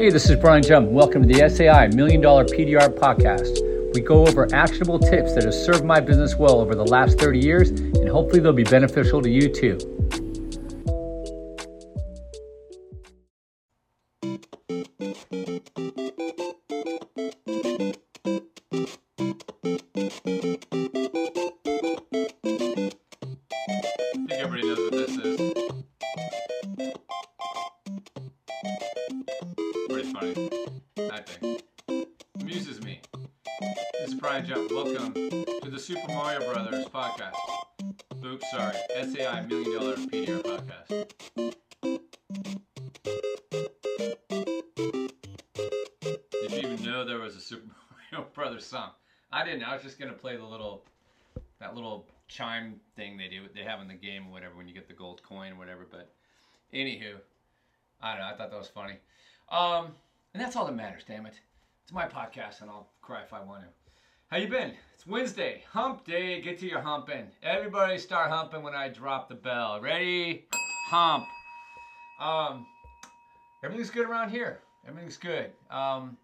Hey, this is Brian Jump. Welcome to the SAI Million Dollar PDR Podcast. We go over actionable tips that have served my business well over the last 30 years, and hopefully they'll be beneficial to you too. I think. Amuses me. This is Brian Jump. Welcome to the Super Mario Brothers podcast. Oops, sorry. SAI Million Dollar PDR podcast. Did you even know there was a Super Mario Brothers song? I didn't. I was just gonna play the little, that little chime thing they do. They have in the game or whatever when you get the gold coin or whatever. But anywho, I don't know. I thought that was funny. Um, and that's all that matters. Damn it. It's my podcast, and I'll cry if I want to. How you been? It's Wednesday, hump day. Get to your humping. Everybody start humping when I drop the bell. Ready? Hump. Um, everything's good around here. Everything's good. Um,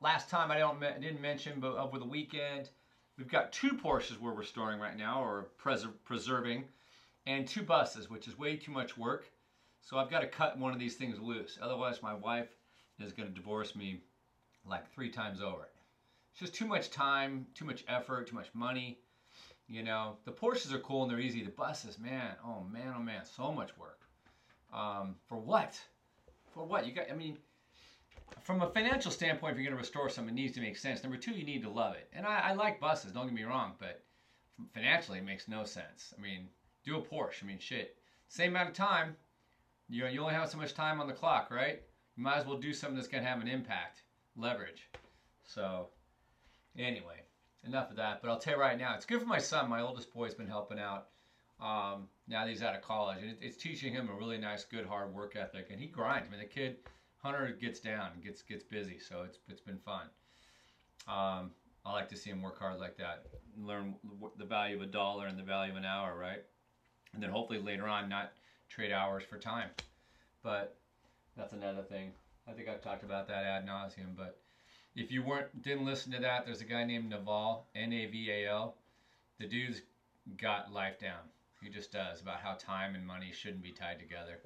last time I don't I didn't mention, but over the weekend, we've got two Porsches where we're restoring right now, or pres- preserving, and two buses, which is way too much work. So I've got to cut one of these things loose. Otherwise, my wife is going to divorce me like three times over. It's just too much time, too much effort, too much money. You know, the Porsches are cool and they're easy. The buses, man, oh man, oh man, so much work. Um, for what? For what? You got, I mean, from a financial standpoint, if you're going to restore something, it needs to make sense. Number two, you need to love it. And I, I like buses, don't get me wrong, but financially, it makes no sense. I mean, do a Porsche. I mean, shit. Same amount of time. You, you only have so much time on the clock, right? You might as well do something that's going to have an impact, leverage. So, anyway, enough of that. But I'll tell you right now, it's good for my son. My oldest boy's been helping out. Um, now that he's out of college, and it, it's teaching him a really nice, good, hard work ethic. And he grinds. I mean, the kid Hunter gets down, gets gets busy, so it's it's been fun. Um, I like to see him work hard like that, learn the value of a dollar and the value of an hour, right? And then hopefully later on, not trade hours for time. But that's another thing. I think I've talked about that ad nauseum. But if you weren't didn't listen to that, there's a guy named Naval, N-A-V-A-L. The dude's got life down. He just does about how time and money shouldn't be tied together.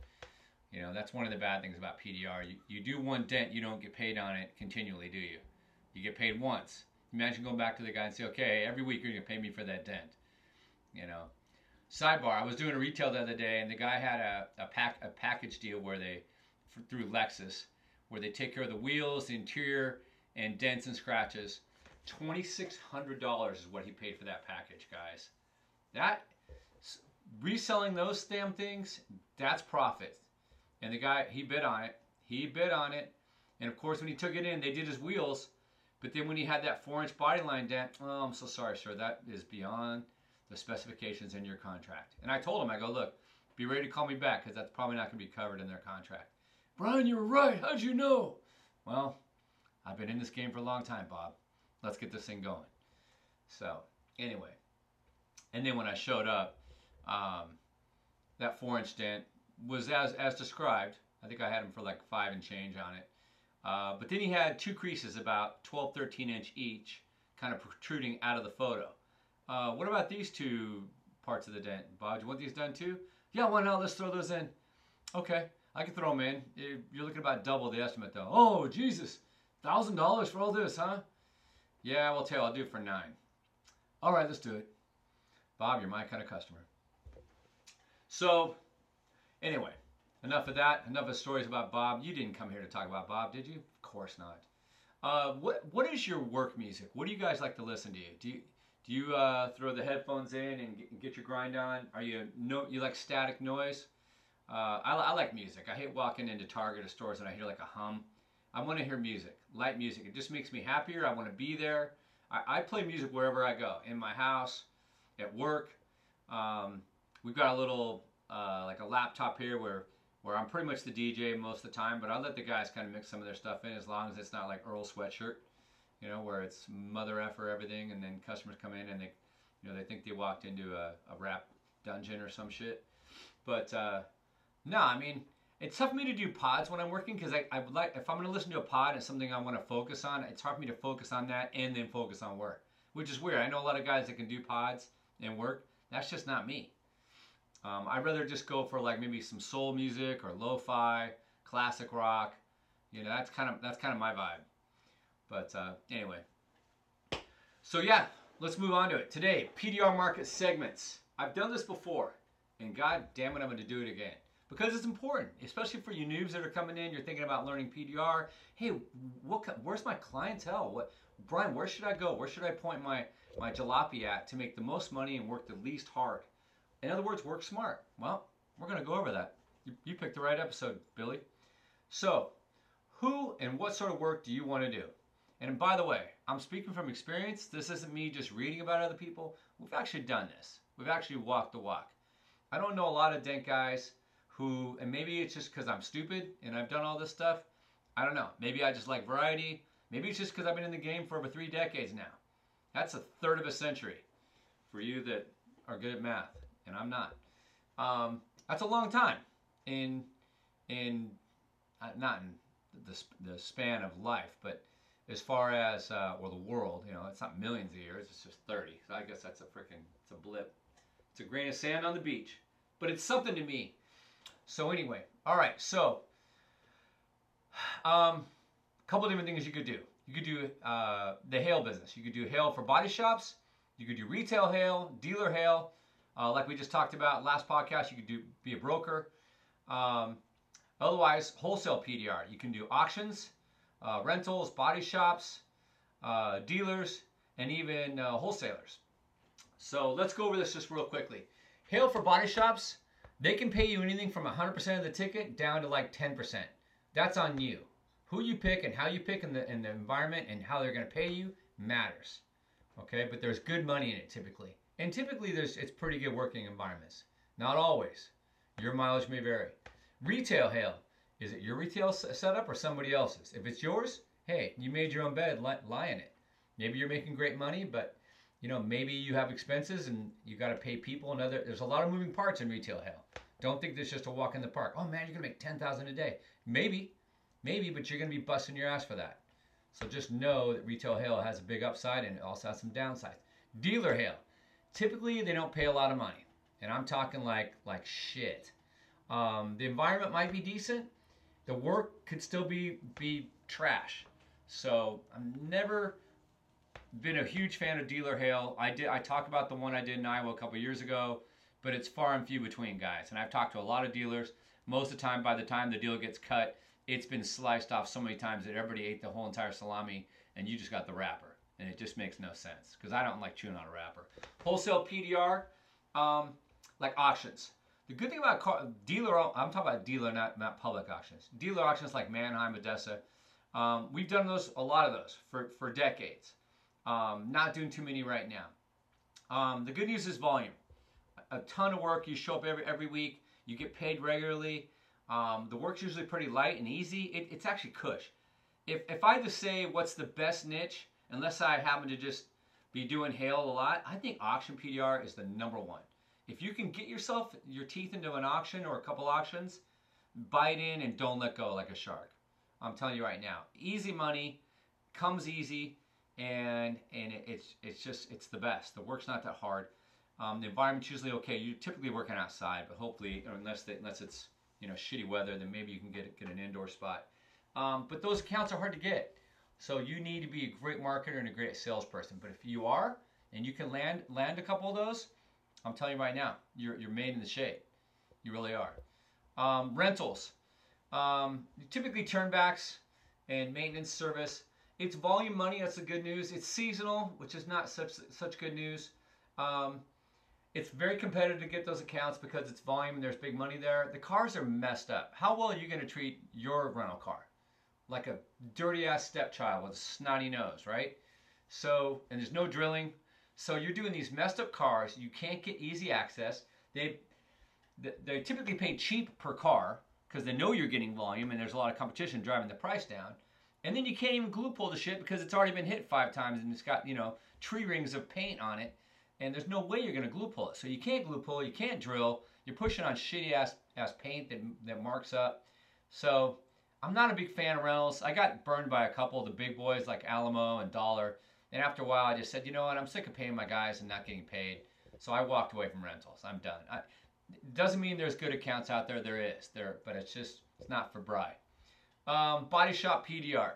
You know, that's one of the bad things about PDR. You, you do one dent, you don't get paid on it continually, do you? You get paid once. Imagine going back to the guy and say, okay, every week you're going to pay me for that dent. You know. Sidebar, I was doing a retail the other day and the guy had a, a, pack, a package deal where they, through Lexus, where they take care of the wheels, the interior, and dents and scratches. $2,600 is what he paid for that package, guys. That, reselling those damn things, that's profit. And the guy, he bid on it. He bid on it. And of course, when he took it in, they did his wheels. But then when he had that four inch body line dent, oh, I'm so sorry, sir. That is beyond the specifications in your contract. And I told him, I go, look, be ready to call me back because that's probably not going to be covered in their contract. Brian, you were right. How'd you know? Well, I've been in this game for a long time, Bob. Let's get this thing going. So, anyway. And then when I showed up, um, that four inch dent was as as described. I think I had him for like five and change on it. Uh, but then he had two creases about 12, 13 inch each, kind of protruding out of the photo. Uh, what about these two parts of the dent? Bob, do you want these done too? Yeah, why not? Let's throw those in. Okay, I can throw them in. You're looking about double the estimate though. Oh, Jesus. Thousand dollars for all this, huh? Yeah, well, tell you, I'll do it for nine. All right, let's do it. Bob, you're my kind of customer. So, Anyway, enough of that. Enough of stories about Bob. You didn't come here to talk about Bob, did you? Of course not. Uh, what What is your work music? What do you guys like to listen to? Do you do you uh, throw the headphones in and get, your grind on? Are you no you like static noise? Uh, I, I like music. I hate walking into Target or stores and I hear like a hum. I want to hear music, light music. It just makes me happier. I want to be there. I, I play music wherever I go, in my house, at work. Um, we've got a little uh, like a laptop here where where I'm pretty much the DJ most of the time, but I let the guys kind of mix some of their stuff in as long as it's not like Earl Sweatshirt, you know, where it's mother effer everything, and then customers come in and they, you know, they think they walked into a, a rap dungeon or some shit. But uh, no, I mean, it's tough for me to do pods when I'm working because I, I would like if I'm going to listen to a pod and something I want to focus on, it's hard for me to focus on that and then focus on work, which is weird. I know a lot of guys that can do pods and work. That's just not me. Um, I'd rather just go for like maybe some soul music or lo-fi, classic rock. You know, that's kind of that's kind of my vibe. But uh, anyway, so yeah, let's move on to it. Today, PDR market segments. I've done this before, and god damn it, I'm going to do it again because it's important, especially for you noobs that are coming in. You're thinking about learning PDR. Hey, what? Where's my clientele? What, Brian? Where should I go? Where should I point my my jalopy at to make the most money and work the least hard? In other words, work smart. Well, we're going to go over that. You, you picked the right episode, Billy. So, who and what sort of work do you want to do? And by the way, I'm speaking from experience. This isn't me just reading about other people. We've actually done this. We've actually walked the walk. I don't know a lot of dent guys who, and maybe it's just because I'm stupid and I've done all this stuff. I don't know. Maybe I just like variety. Maybe it's just because I've been in the game for over three decades now. That's a third of a century for you that are good at math, and I'm not. Um, that's a long time in in uh, not in the, the span of life, but as far as uh, or the world, you know, it's not millions of years. It's just 30. So I guess that's a freaking it's a blip. It's a grain of sand on the beach, but it's something to me. So anyway, all right. So, um, a couple different things you could do. You could do uh, the hail business. You could do hail for body shops. You could do retail hail, dealer hail, uh, like we just talked about last podcast. You could do be a broker. Um, otherwise, wholesale PDR. You can do auctions, uh, rentals, body shops, uh, dealers, and even uh, wholesalers. So let's go over this just real quickly. Hail for body shops. They can pay you anything from 100% of the ticket down to like 10%. That's on you. Who you pick and how you pick in the, the environment and how they're going to pay you matters. Okay, but there's good money in it typically. And typically there's it's pretty good working environments. Not always. Your mileage may vary. Retail hail. Is it your retail setup or somebody else's? If it's yours, hey, you made your own bed, lie in it. Maybe you're making great money, but you know, maybe you have expenses and you got to pay people and other. There's a lot of moving parts in retail hell. Don't think this is just a walk in the park. Oh man, you're gonna make ten thousand a day. Maybe, maybe, but you're gonna be busting your ass for that. So just know that retail hail has a big upside and it also has some downsides. Dealer hail, typically they don't pay a lot of money, and I'm talking like like shit. Um, the environment might be decent. The work could still be be trash. So I'm never been a huge fan of dealer hail. I did I talked about the one I did in Iowa a couple years ago, but it's far and few between, guys. And I've talked to a lot of dealers. Most of the time, by the time the deal gets cut, it's been sliced off so many times that everybody ate the whole entire salami, and you just got the wrapper, and it just makes no sense because I don't like chewing on a wrapper. Wholesale PDR, um, like auctions. The good thing about car, dealer, I'm talking about dealer, not not public auctions. Dealer auctions like Manheim, ADESA. Um, we've done those, a lot of those for for decades. Um, not doing too many right now. Um, the good news is volume. A ton of work. You show up every every week. You get paid regularly. Um, the work's usually pretty light and easy. It, it's actually cush. If if I to say what's the best niche, unless I happen to just be doing hail a lot, I think auction PDR is the number one. If you can get yourself your teeth into an auction or a couple auctions, bite in and don't let go like a shark. I'm telling you right now, easy money comes easy and and it's it's just it's the best. The work's not that hard. Um, the environment's usually okay. You're typically working outside, but hopefully, unless they, unless it's you know shitty weather, then maybe you can get get an indoor spot. Um, but those accounts are hard to get, so you need to be a great marketer and a great salesperson. But if you are and you can land land a couple of those, I'm telling you right now, you're you're made in the shade. You really are. Um, rentals, um, typically turnbacks and maintenance service it's volume money. That's the good news. It's seasonal, which is not such such good news. Um, it's very competitive to get those accounts because it's volume and there's big money there. The cars are messed up. How well are you going to treat your rental car? Like a dirty ass stepchild with a snotty nose, right? So, and there's no drilling. So you're doing these messed up cars. You can't get easy access. They they typically pay cheap per car because they know you're getting volume and there's a lot of competition driving the price down. And then you can't even glue pull the shit because it's already been hit five times and it's got, you know, tree rings of paint on it. And there's no way you're going to glue pull it. So you can't glue pull, you can't drill. You're pushing on shitty ass has paint that, that marks up. So I'm not a big fan of rentals. I got burned by a couple of the big boys like Alamo and Dollar. And after a while, I just said, you know what? I'm sick of paying my guys and not getting paid. So I walked away from rentals. I'm done. I, doesn't mean there's good accounts out there. There is. There, but it's just it's not for Bry. Um, body shop PDR.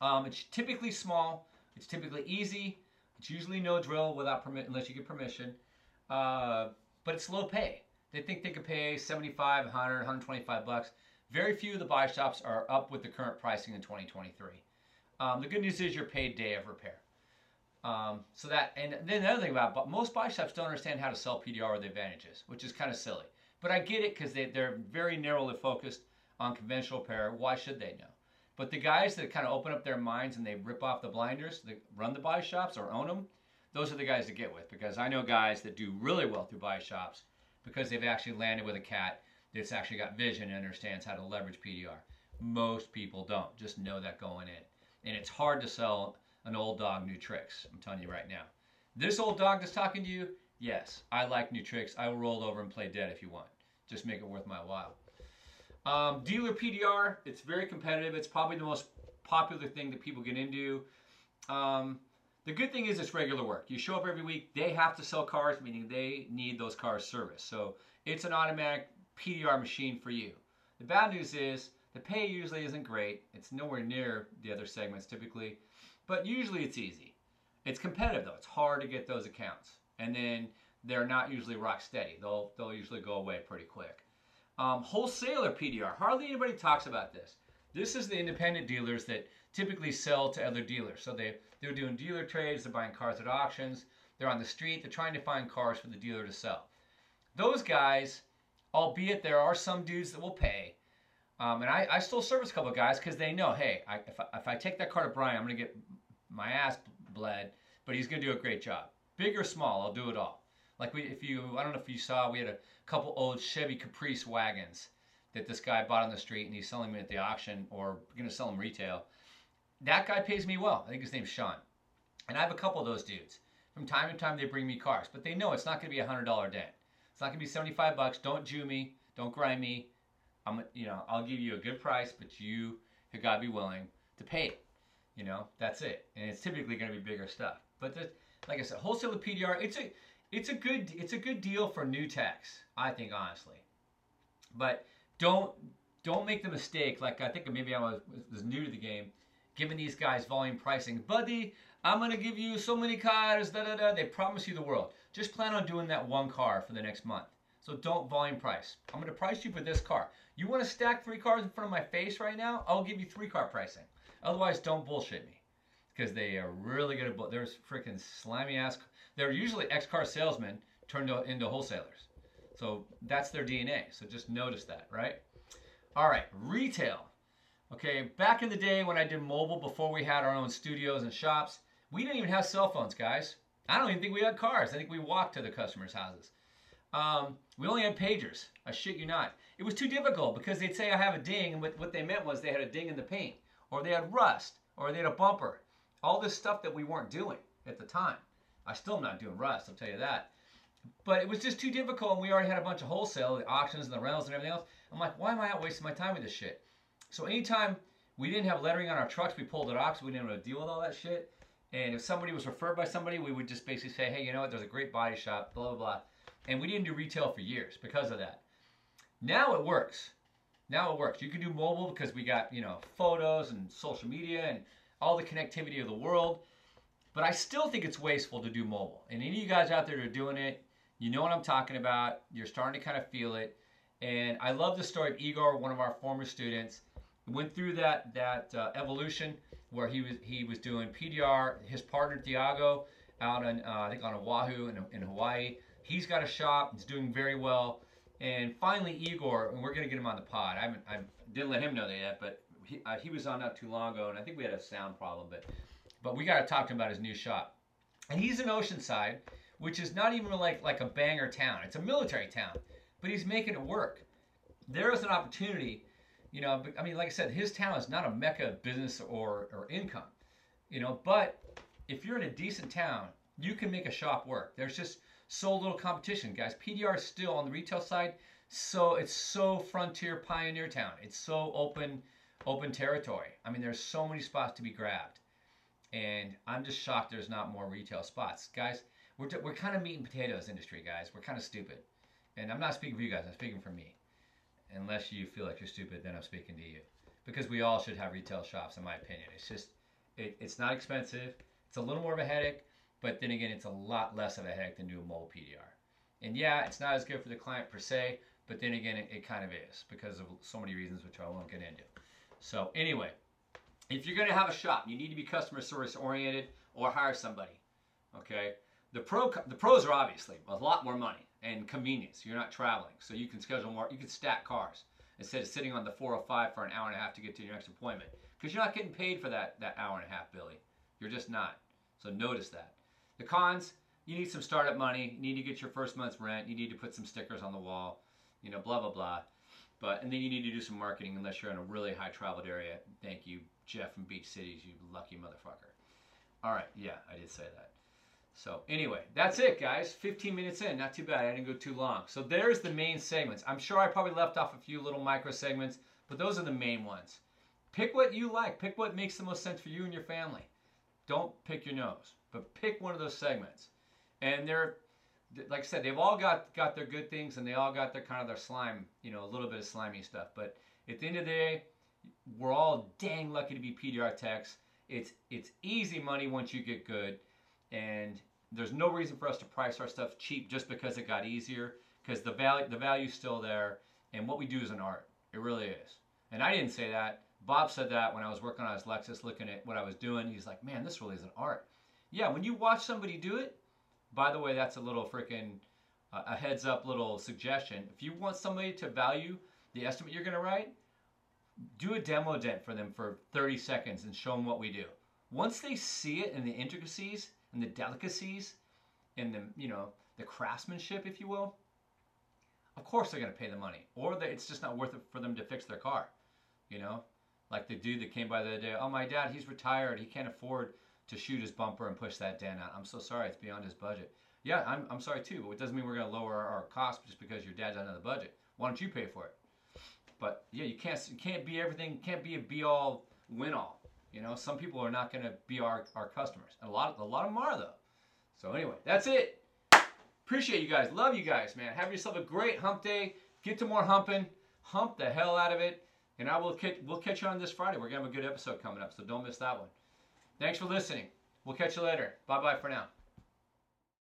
Um, it's typically small. It's typically easy. It's usually no drill without permit unless you get permission. Uh, but it's low pay. They think they could pay 75, 100, 125 bucks. Very few of the buy shops are up with the current pricing in 2023. Um, the good news is you're paid day of repair. Um, so that, and then the other thing about, but most buy shops don't understand how to sell PDR or the advantages, which is kind of silly. But I get it because they, they're very narrowly focused on conventional repair. Why should they know? But the guys that kind of open up their minds and they rip off the blinders, that run the buy shops or own them, those are the guys to get with because I know guys that do really well through buy shops because they've actually landed with a cat that's actually got vision and understands how to leverage PDR. Most people don't. Just know that going in. And it's hard to sell an old dog new tricks. I'm telling you right now. This old dog that's talking to you, yes, I like new tricks. I will roll over and play dead if you want. Just make it worth my while. Um, dealer PDR, it's very competitive. It's probably the most popular thing that people get into. Um, the good thing is it's regular work. You show up every week. They have to sell cars, meaning they need those cars serviced. So it's an automatic PDR machine for you. The bad news is the pay usually isn't great. It's nowhere near the other segments typically, but usually it's easy. It's competitive though. It's hard to get those accounts. And then they're not usually rock steady. They'll, they'll usually go away pretty quick. Um, wholesaler PDR. Hardly anybody talks about this. This is the independent dealers that typically sell to other dealers. So they, they're doing dealer trades, they're buying cars at auctions, they're on the street, they're trying to find cars for the dealer to sell. Those guys, albeit there are some dudes that will pay, um, and I, I still service a couple guys because they know, hey, I, if, I, if I take that car to Brian, I'm going to get my ass bled, but he's going to do a great job. Big or small, I'll do it all. Like we, if you, I don't know if you saw, we had a couple old Chevy Caprice wagons that this guy bought on the street and he's selling them at the auction or going to sell them retail. That guy pays me well. I think his name's Sean. And I have a couple of those dudes. From time to time, they bring me cars, but they know it's not going to be a hundred dollar dent. It's not going to be seventy five bucks. Don't Jew me. Don't grind me. I'm, you know, I'll give you a good price, but you have got to be willing to pay it. You know, that's it. And it's typically going to be bigger stuff. But the, like I said, wholesale PDR, it's a, it's a good, it's a good deal for new techs. I think honestly. But don't don't make the mistake like I think maybe I was, was new to the game, giving these guys volume pricing. Buddy, I'm gonna give you so many cars. Da da da. They promise you the world. Just plan on doing that one car for the next month. So don't volume price. I'm gonna price you for this car. You want to stack three cars in front of my face right now? I'll give you three car pricing. Otherwise, don't bullshit me because they are really good at. There's freaking slimy ass. They're usually ex car salesmen turned into wholesalers. So that's their DNA. So just notice that, right? All right, retail. Okay, back in the day when I did mobile before we had our own studios and shops, we didn't even have cell phones, guys. I don't even think we had cars. I think we walked to the customers' houses. Um, we only had pagers. I shit you not. It was too difficult because they'd say I have a ding, and what they meant was they had a ding in the paint, or they had rust, or they had a bumper. All this stuff that we weren't doing at the time. I still am not doing rust, I'll tell you that. But it was just too difficult, and we already had a bunch of wholesale, the auctions and the rentals and everything else. I'm like, why am I out wasting my time with this shit? So anytime we didn't have lettering on our trucks, we pulled it off we didn't want to deal with all that shit. And if somebody was referred by somebody, we would just basically say, hey, you know what, there's a great body shop, blah, blah, blah. And we didn't do retail for years because of that. Now it works. Now it works. You can do mobile because we got, you know, photos and social media and all the connectivity of the world. But I still think it's wasteful to do mobile. And any of you guys out there that are doing it, you know what I'm talking about. You're starting to kind of feel it. And I love the story of Igor, one of our former students. Went through that that uh, evolution where he was he was doing PDR. His partner Thiago out on uh, I think on Oahu in, in Hawaii. He's got a shop. He's doing very well. And finally, Igor, and we're gonna get him on the pod. I haven't I didn't let him know that yet, but he, uh, he was on not too long ago, and I think we had a sound problem, but but we got to talk to him about his new shop. And he's in Oceanside, which is not even like like a banger town. It's a military town, but he's making it work. There is an opportunity, you know. I mean, like I said, his town is not a mecca of business or or income, you know. But if you're in a decent town, you can make a shop work. There's just so little competition, guys. PDR is still on the retail side so it's so frontier pioneer town. It's so open open territory. I mean, there's so many spots to be grabbed, and I'm just shocked there's not more retail spots, guys. We're we're kind of meat and potatoes industry, guys. We're kind of stupid, and I'm not speaking for you guys. I'm speaking for me. Unless you feel like you're stupid, then I'm speaking to you, because we all should have retail shops, in my opinion. It's just it, it's not expensive. It's a little more of a headache, but then again, it's a lot less of a headache than doing mobile PDR. And yeah, it's not as good for the client per se, but then again, it, it kind of is because of so many reasons, which I won't get into. So anyway, if you're going to have a shop, you need to be customer service oriented or hire somebody. Okay, the pro the pros are obviously a lot more money and convenience. You're not traveling, so you can schedule more. You can stack cars instead of sitting on the 405 for an hour and a half to get to your next appointment because you're not getting paid for that that hour and a half, Billy. You're just not. So notice that. The cons, you need some startup money. You need to get your first month's rent. You need to put some stickers on the wall. You know, blah blah blah. But and then you need to do some marketing unless you're in a really high traveled area. Thank you, Jeff from Beach Cities, you lucky motherfucker. All right, yeah, I did say that. So anyway, that's it, guys. 15 minutes in, not too bad. I didn't go too long. So there's the main segments. I'm sure I probably left off a few little micro segments, but those are the main ones. Pick what you like. Pick what makes the most sense for you and your family. Don't pick your nose, but pick one of those segments. And they're like I said, they've all got got their good things, and they all got their kind of their slime, you know, a little bit of slimy stuff. But at the end of the day, we're all dang lucky to be PDR techs. It's it's easy money once you get good, and there's no reason for us to price our stuff cheap just because it got easier. Because the value the value's still there, and what we do is an art. It really is. And I didn't say that. Bob said that when I was working on his Lexus, looking at what I was doing. He's like, "Man, this really is an art." Yeah, when you watch somebody do it, by the way, that's a little freaking uh, a heads up little suggestion. If you want somebody to value the estimate you're going to write, do a demo dent for them for 30 seconds and show them what we do. Once they see it and the intricacies and the delicacies and the you know the craftsmanship, if you will, of course they're going to pay the money, or they, it's just not worth it for them to fix their car. You know, like the dude that came by the other day. Oh, my dad, he's retired. He can't afford to shoot his bumper and push that dent out. I'm so sorry, it's beyond his budget. Yeah, I'm, I'm sorry too, but it doesn't mean we're going to lower our cost just because your dad's out of the budget. Why don't you pay for it? But yeah, you can't you can't be everything. Can't be a be all win all. You know, some people are not going to be our, our customers, and a lot of, a lot of them are though. So anyway, that's it. Appreciate you guys. Love you guys, man. Have yourself a great hump day. Get to more humping. Hump the hell out of it. And I will we'll catch you on this Friday. We're to have a good episode coming up, so don't miss that one. Thanks for listening. We'll catch you later. Bye bye for now.